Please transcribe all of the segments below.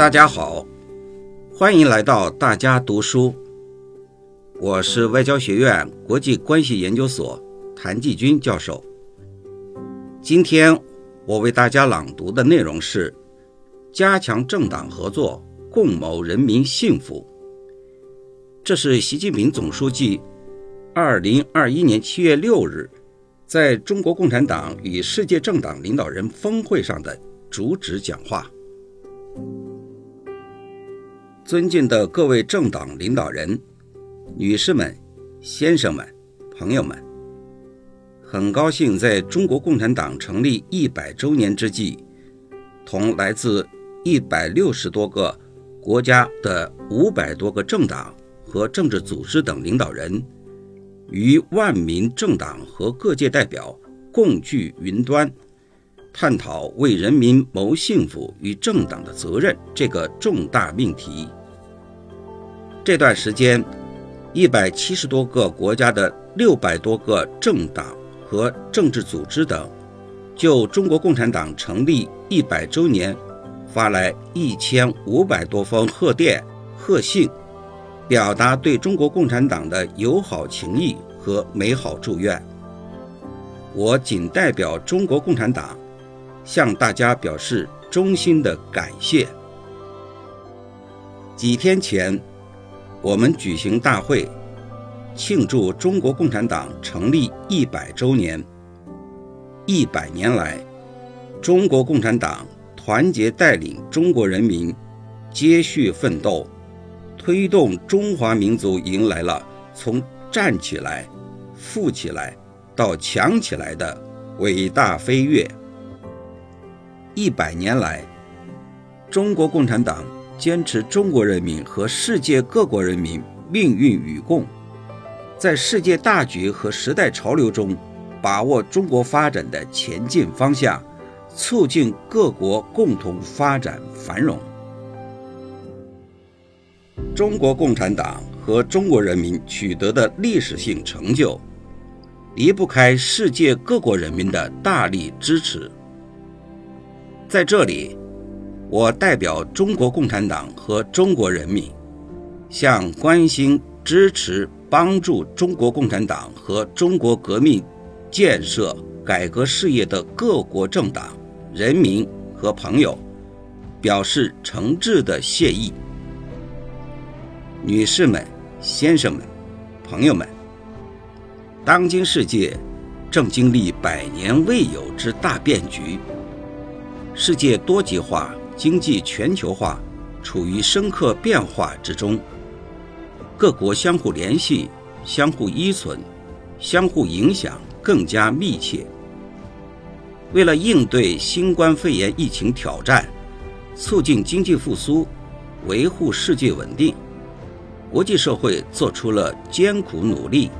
大家好，欢迎来到大家读书。我是外交学院国际关系研究所谭继军教授。今天我为大家朗读的内容是：加强政党合作，共谋人民幸福。这是习近平总书记二零二一年七月六日在中国共产党与世界政党领导人峰会上的主旨讲话。尊敬的各位政党领导人、女士们、先生们、朋友们，很高兴在中国共产党成立一百周年之际，同来自一百六十多个国家的五百多个政党和政治组织等领导人，与万民政党和各界代表共聚云端，探讨为人民谋幸福与政党的责任这个重大命题。这段时间，一百七十多个国家的六百多个政党和政治组织等，就中国共产党成立一百周年，发来一千五百多封贺电、贺信，表达对中国共产党的友好情谊和美好祝愿。我仅代表中国共产党，向大家表示衷心的感谢。几天前。我们举行大会，庆祝中国共产党成立一百周年。一百年来，中国共产党团结带领中国人民，接续奋斗，推动中华民族迎来了从站起来、富起来到强起来的伟大飞跃。一百年来，中国共产党。坚持中国人民和世界各国人民命运与共，在世界大局和时代潮流中，把握中国发展的前进方向，促进各国共同发展繁荣。中国共产党和中国人民取得的历史性成就，离不开世界各国人民的大力支持。在这里。我代表中国共产党和中国人民，向关心、支持、帮助中国共产党和中国革命建设改革事业的各国政党、人民和朋友，表示诚挚的谢意。女士们、先生们、朋友们，当今世界正经历百年未有之大变局，世界多极化。经济全球化处于深刻变化之中，各国相互联系、相互依存、相互影响更加密切。为了应对新冠肺炎疫情挑战，促进经济复苏，维护世界稳定，国际社会做出了艰苦努力，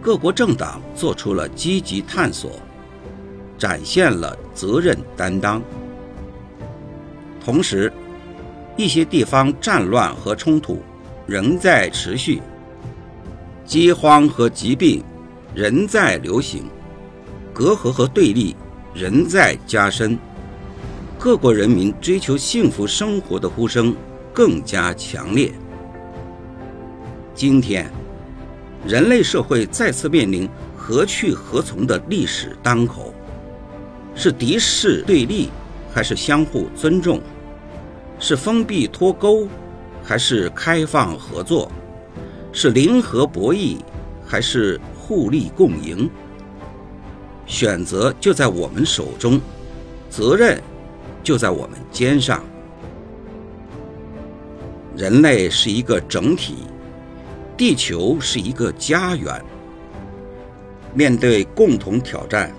各国政党做出了积极探索，展现了责任担当。同时，一些地方战乱和冲突仍在持续，饥荒和疾病仍在流行，隔阂和对立仍在加深，各国人民追求幸福生活的呼声更加强烈。今天，人类社会再次面临何去何从的历史当口，是敌视对立。还是相互尊重，是封闭脱钩，还是开放合作？是零和博弈，还是互利共赢？选择就在我们手中，责任就在我们肩上。人类是一个整体，地球是一个家园。面对共同挑战，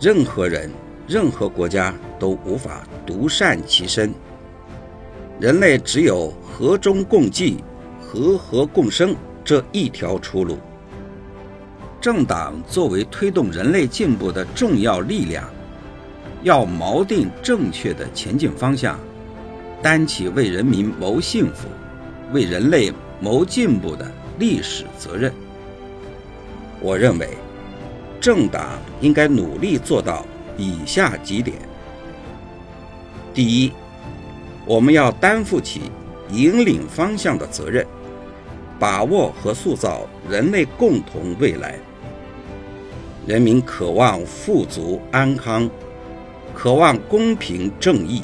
任何人。任何国家都无法独善其身，人类只有和衷共济、和合共生这一条出路。政党作为推动人类进步的重要力量，要锚定正确的前进方向，担起为人民谋幸福、为人类谋进步的历史责任。我认为，政党应该努力做到。以下几点：第一，我们要担负起引领方向的责任，把握和塑造人类共同未来。人民渴望富足安康，渴望公平正义。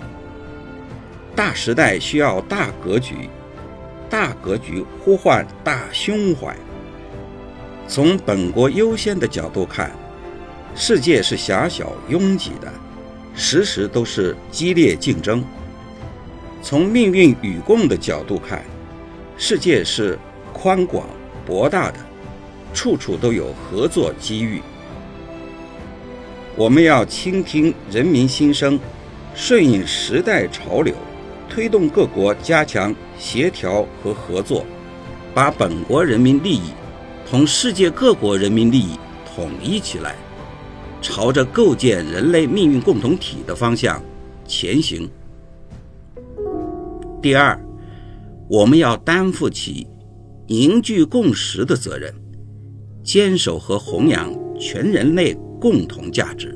大时代需要大格局，大格局呼唤大胸怀。从本国优先的角度看，世界是狭小拥挤的，时时都是激烈竞争。从命运与共的角度看，世界是宽广博大的，处处都有合作机遇。我们要倾听人民心声，顺应时代潮流，推动各国加强协调和合作，把本国人民利益同世界各国人民利益统一起来，朝着构建人类命运共同体的方向前行。第二，我们要担负起凝聚共识的责任，坚守和弘扬全人类共同价值。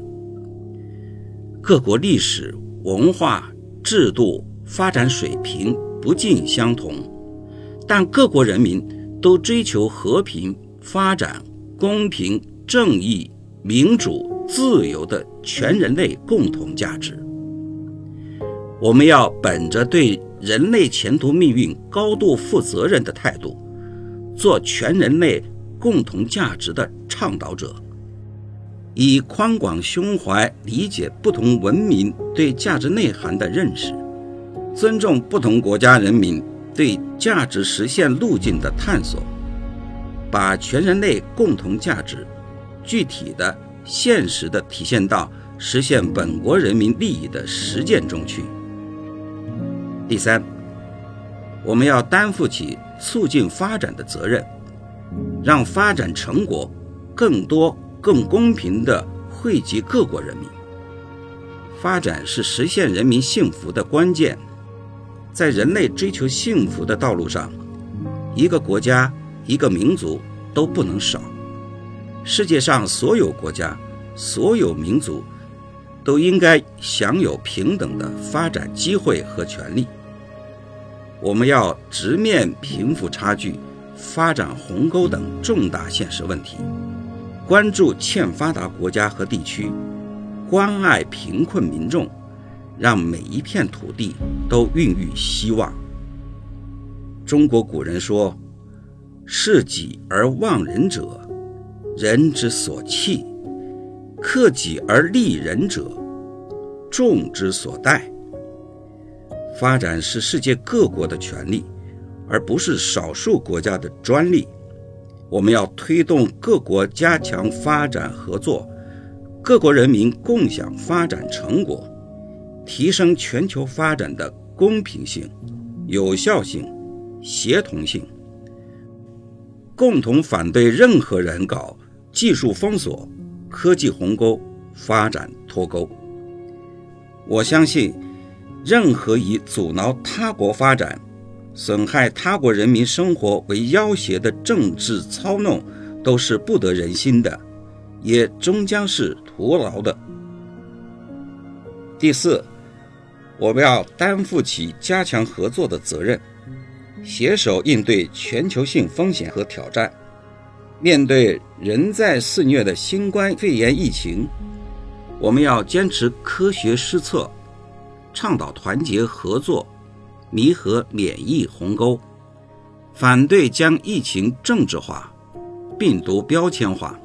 各国历史文化制度发展水平不尽相同，但各国人民都追求和平发展、公平正义、民主自由的全人类共同价值。我们要本着对人类前途命运高度负责任的态度，做全人类共同价值的倡导者，以宽广胸怀理解不同文明对价值内涵的认识，尊重不同国家人民对价值实现路径的探索，把全人类共同价值具体的、现实的体现到实现本国人民利益的实践中去。第三，我们要担负起促进发展的责任，让发展成果更多、更公平地惠及各国人民。发展是实现人民幸福的关键，在人类追求幸福的道路上，一个国家、一个民族都不能少。世界上所有国家、所有民族都应该享有平等的发展机会和权利。我们要直面贫富差距、发展鸿沟等重大现实问题，关注欠发达国家和地区，关爱贫困民众，让每一片土地都孕育希望。中国古人说：“事己而忘人者，人之所弃；克己而利人者，众之所待。”发展是世界各国的权利，而不是少数国家的专利。我们要推动各国加强发展合作，各国人民共享发展成果，提升全球发展的公平性、有效性、协同性，共同反对任何人搞技术封锁、科技鸿沟、发展脱钩。我相信。任何以阻挠他国发展、损害他国人民生活为要挟的政治操弄，都是不得人心的，也终将是徒劳的。第四，我们要担负起加强合作的责任，携手应对全球性风险和挑战。面对仍在肆虐的新冠肺炎疫情，我们要坚持科学施策。倡导团结合作，弥合免疫鸿沟，反对将疫情政治化、病毒标签化，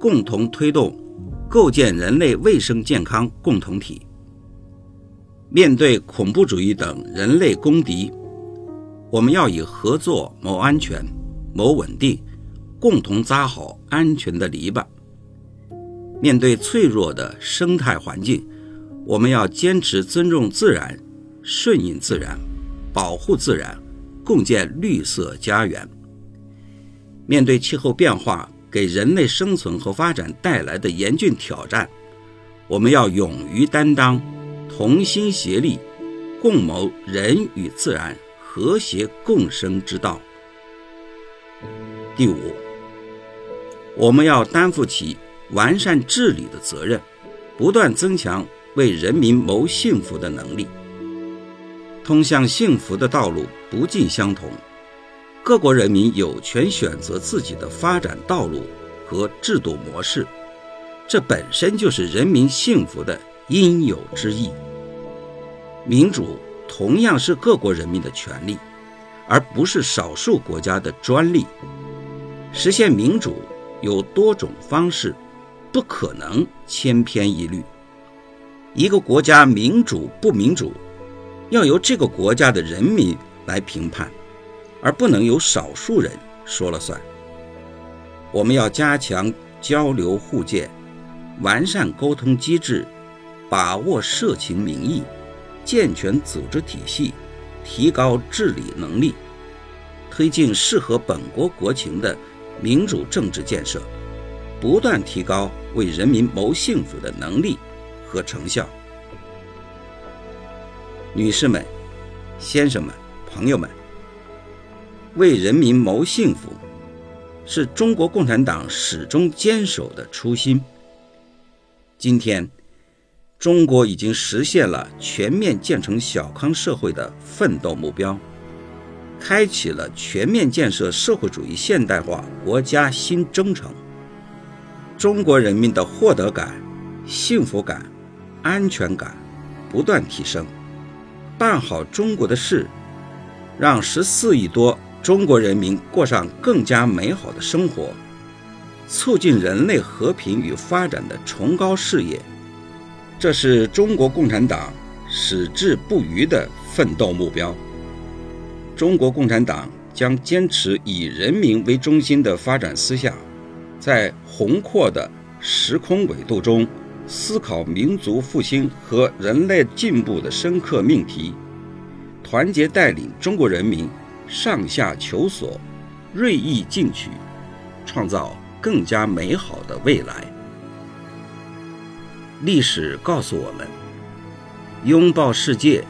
共同推动构建人类卫生健康共同体。面对恐怖主义等人类公敌，我们要以合作谋安全、谋稳定，共同扎好安全的篱笆。面对脆弱的生态环境，我们要坚持尊重自然、顺应自然、保护自然，共建绿色家园。面对气候变化给人类生存和发展带来的严峻挑战，我们要勇于担当，同心协力，共谋人与自然和谐共生之道。第五，我们要担负起完善治理的责任，不断增强。为人民谋幸福的能力。通向幸福的道路不尽相同，各国人民有权选择自己的发展道路和制度模式，这本身就是人民幸福的应有之义。民主同样是各国人民的权利，而不是少数国家的专利。实现民主有多种方式，不可能千篇一律。一个国家民主不民主？要由这个国家的人民来评判，而不能由少数人说了算。我们要加强交流互鉴，完善沟通机制，把握社情民意，健全组织体系，提高治理能力，推进适合本国国情的民主政治建设，不断提高为人民谋幸福的能力和成效。女士们、先生们、朋友们，为人民谋幸福，是中国共产党始终坚守的初心。今天，中国已经实现了全面建成小康社会的奋斗目标，开启了全面建设社会主义现代化国家新征程。中国人民的获得感、幸福感、安全感不断提升。办好中国的事，让十四亿多中国人民过上更加美好的生活，促进人类和平与发展的崇高事业，这是中国共产党矢志不渝的奋斗目标。中国共产党将坚持以人民为中心的发展思想，在宏阔的时空纬度中。思考民族复兴和人类进步的深刻命题，团结带领中国人民上下求索、锐意进取，创造更加美好的未来。历史告诉我们：拥抱世界，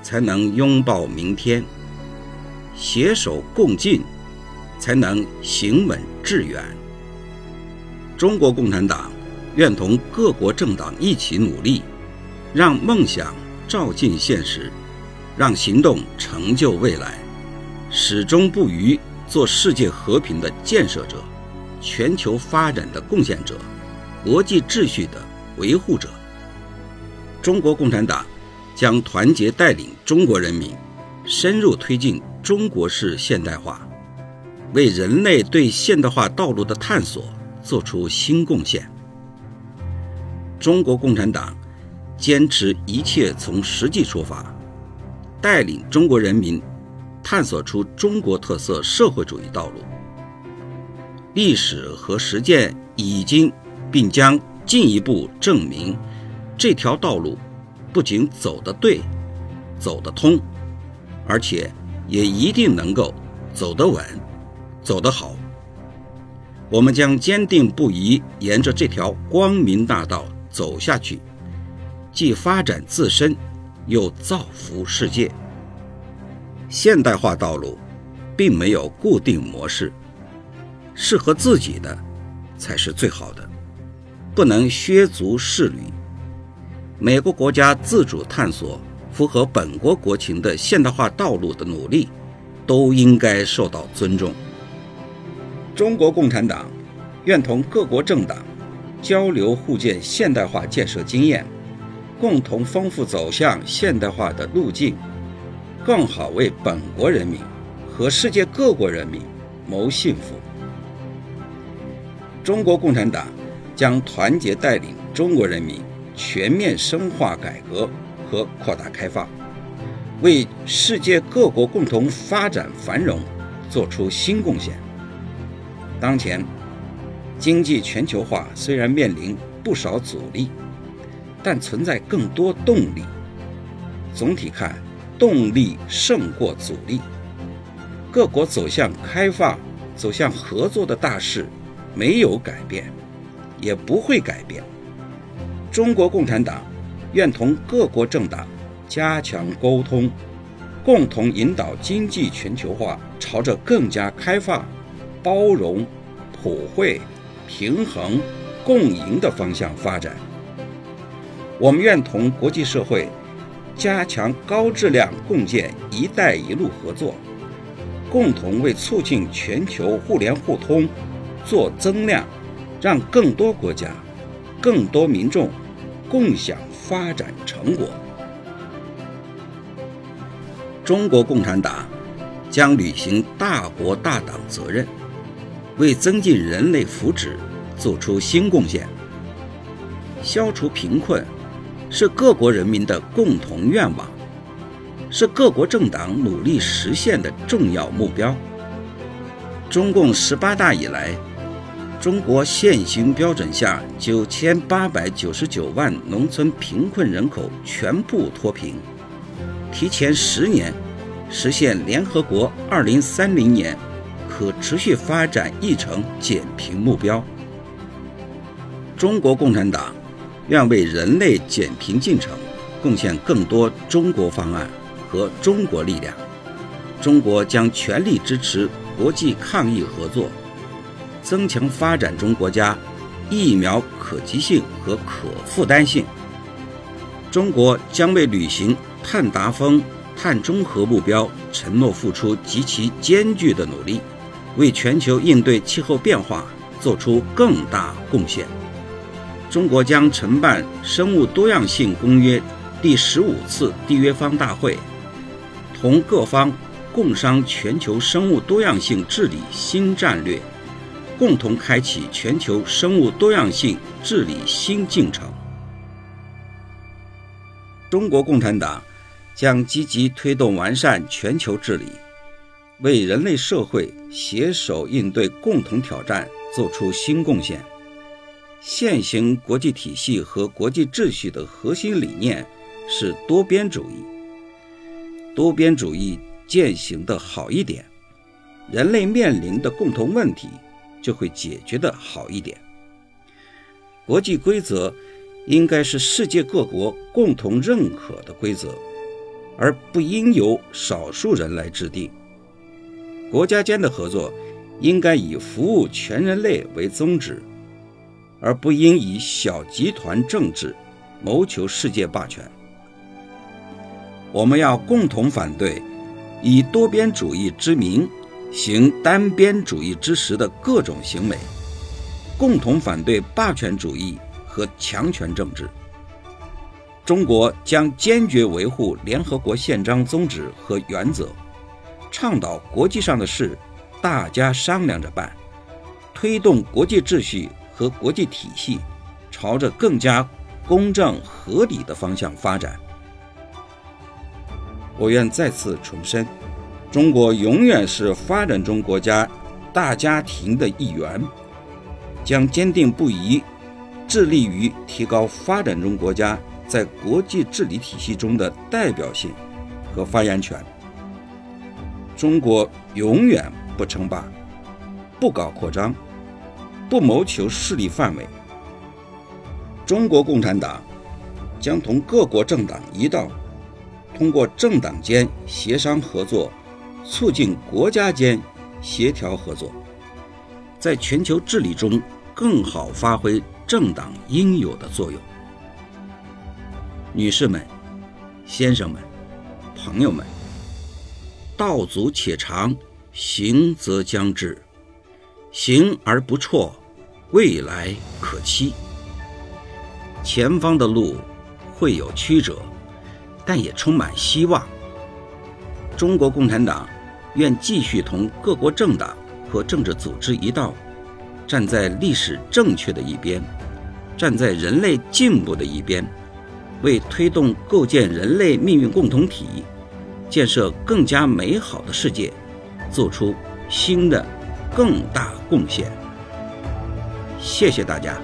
才能拥抱明天；携手共进，才能行稳致远。中国共产党。愿同各国政党一起努力，让梦想照进现实，让行动成就未来，始终不渝做世界和平的建设者、全球发展的贡献者、国际秩序的维护者。中国共产党将团结带领中国人民，深入推进中国式现代化，为人类对现代化道路的探索做出新贡献。中国共产党坚持一切从实际出发，带领中国人民探索出中国特色社会主义道路。历史和实践已经并将进一步证明，这条道路不仅走得对、走得通，而且也一定能够走得稳、走得好。我们将坚定不移沿着这条光明大道。走下去，既发展自身，又造福世界。现代化道路并没有固定模式，适合自己的才是最好的，不能削足适履。每个国家自主探索符合本国国情的现代化道路的努力，都应该受到尊重。中国共产党愿同各国政党。交流互鉴现代化建设经验，共同丰富走向现代化的路径，更好为本国人民和世界各国人民谋幸福。中国共产党将团结带领中国人民全面深化改革和扩大开放，为世界各国共同发展繁荣做出新贡献。当前。经济全球化虽然面临不少阻力，但存在更多动力。总体看，动力胜过阻力。各国走向开放、走向合作的大势没有改变，也不会改变。中国共产党愿同各国政党加强沟通，共同引导经济全球化朝着更加开放、包容、普惠。平衡、共赢的方向发展。我们愿同国际社会加强高质量共建“一带一路”合作，共同为促进全球互联互通做增量，让更多国家、更多民众共享发展成果。中国共产党将履行大国大党责任，为增进人类福祉做出新贡献。消除贫困是各国人民的共同愿望，是各国政党努力实现的重要目标。中共十八大以来，中国现行标准下九千八百九十九万农村贫困人口全部脱贫。提前十年实现联合国二零三零年可持续发展议程减贫目标。中国共产党愿为人类减贫进程贡献更多中国方案和中国力量。中国将全力支持国际抗疫合作，增强发展中国家疫苗可及性和可负担性。中国将为履行。碳达峰、碳中和目标承诺付出极其艰巨的努力，为全球应对气候变化做出更大贡献。中国将承办《生物多样性公约》第十五次缔约方大会，同各方共商全球生物多样性治理新战略，共同开启全球生物多样性治理新进程。中国共产党。将积极推动完善全球治理，为人类社会携手应对共同挑战做出新贡献。现行国际体系和国际秩序的核心理念是多边主义。多边主义践行的好一点，人类面临的共同问题就会解决的好一点。国际规则应该是世界各国共同认可的规则。而不应由少数人来制定。国家间的合作应该以服务全人类为宗旨，而不应以小集团政治谋求世界霸权。我们要共同反对以多边主义之名行单边主义之实的各种行为，共同反对霸权主义和强权政治。中国将坚决维护联合国宪章宗旨和原则，倡导国际上的事大家商量着办，推动国际秩序和国际体系朝着更加公正合理的方向发展。我愿再次重申，中国永远是发展中国家大家庭的一员，将坚定不移致力于提高发展中国家。在国际治理体系中的代表性和发言权，中国永远不称霸，不搞扩张，不谋求势力范围。中国共产党将同各国政党一道，通过政党间协商合作，促进国家间协调合作，在全球治理中更好发挥政党应有的作用。女士们、先生们、朋友们，道阻且长，行则将至。行而不辍，未来可期。前方的路会有曲折，但也充满希望。中国共产党愿继续同各国政党和政治组织一道，站在历史正确的一边，站在人类进步的一边。为推动构建人类命运共同体、建设更加美好的世界，做出新的、更大贡献。谢谢大家。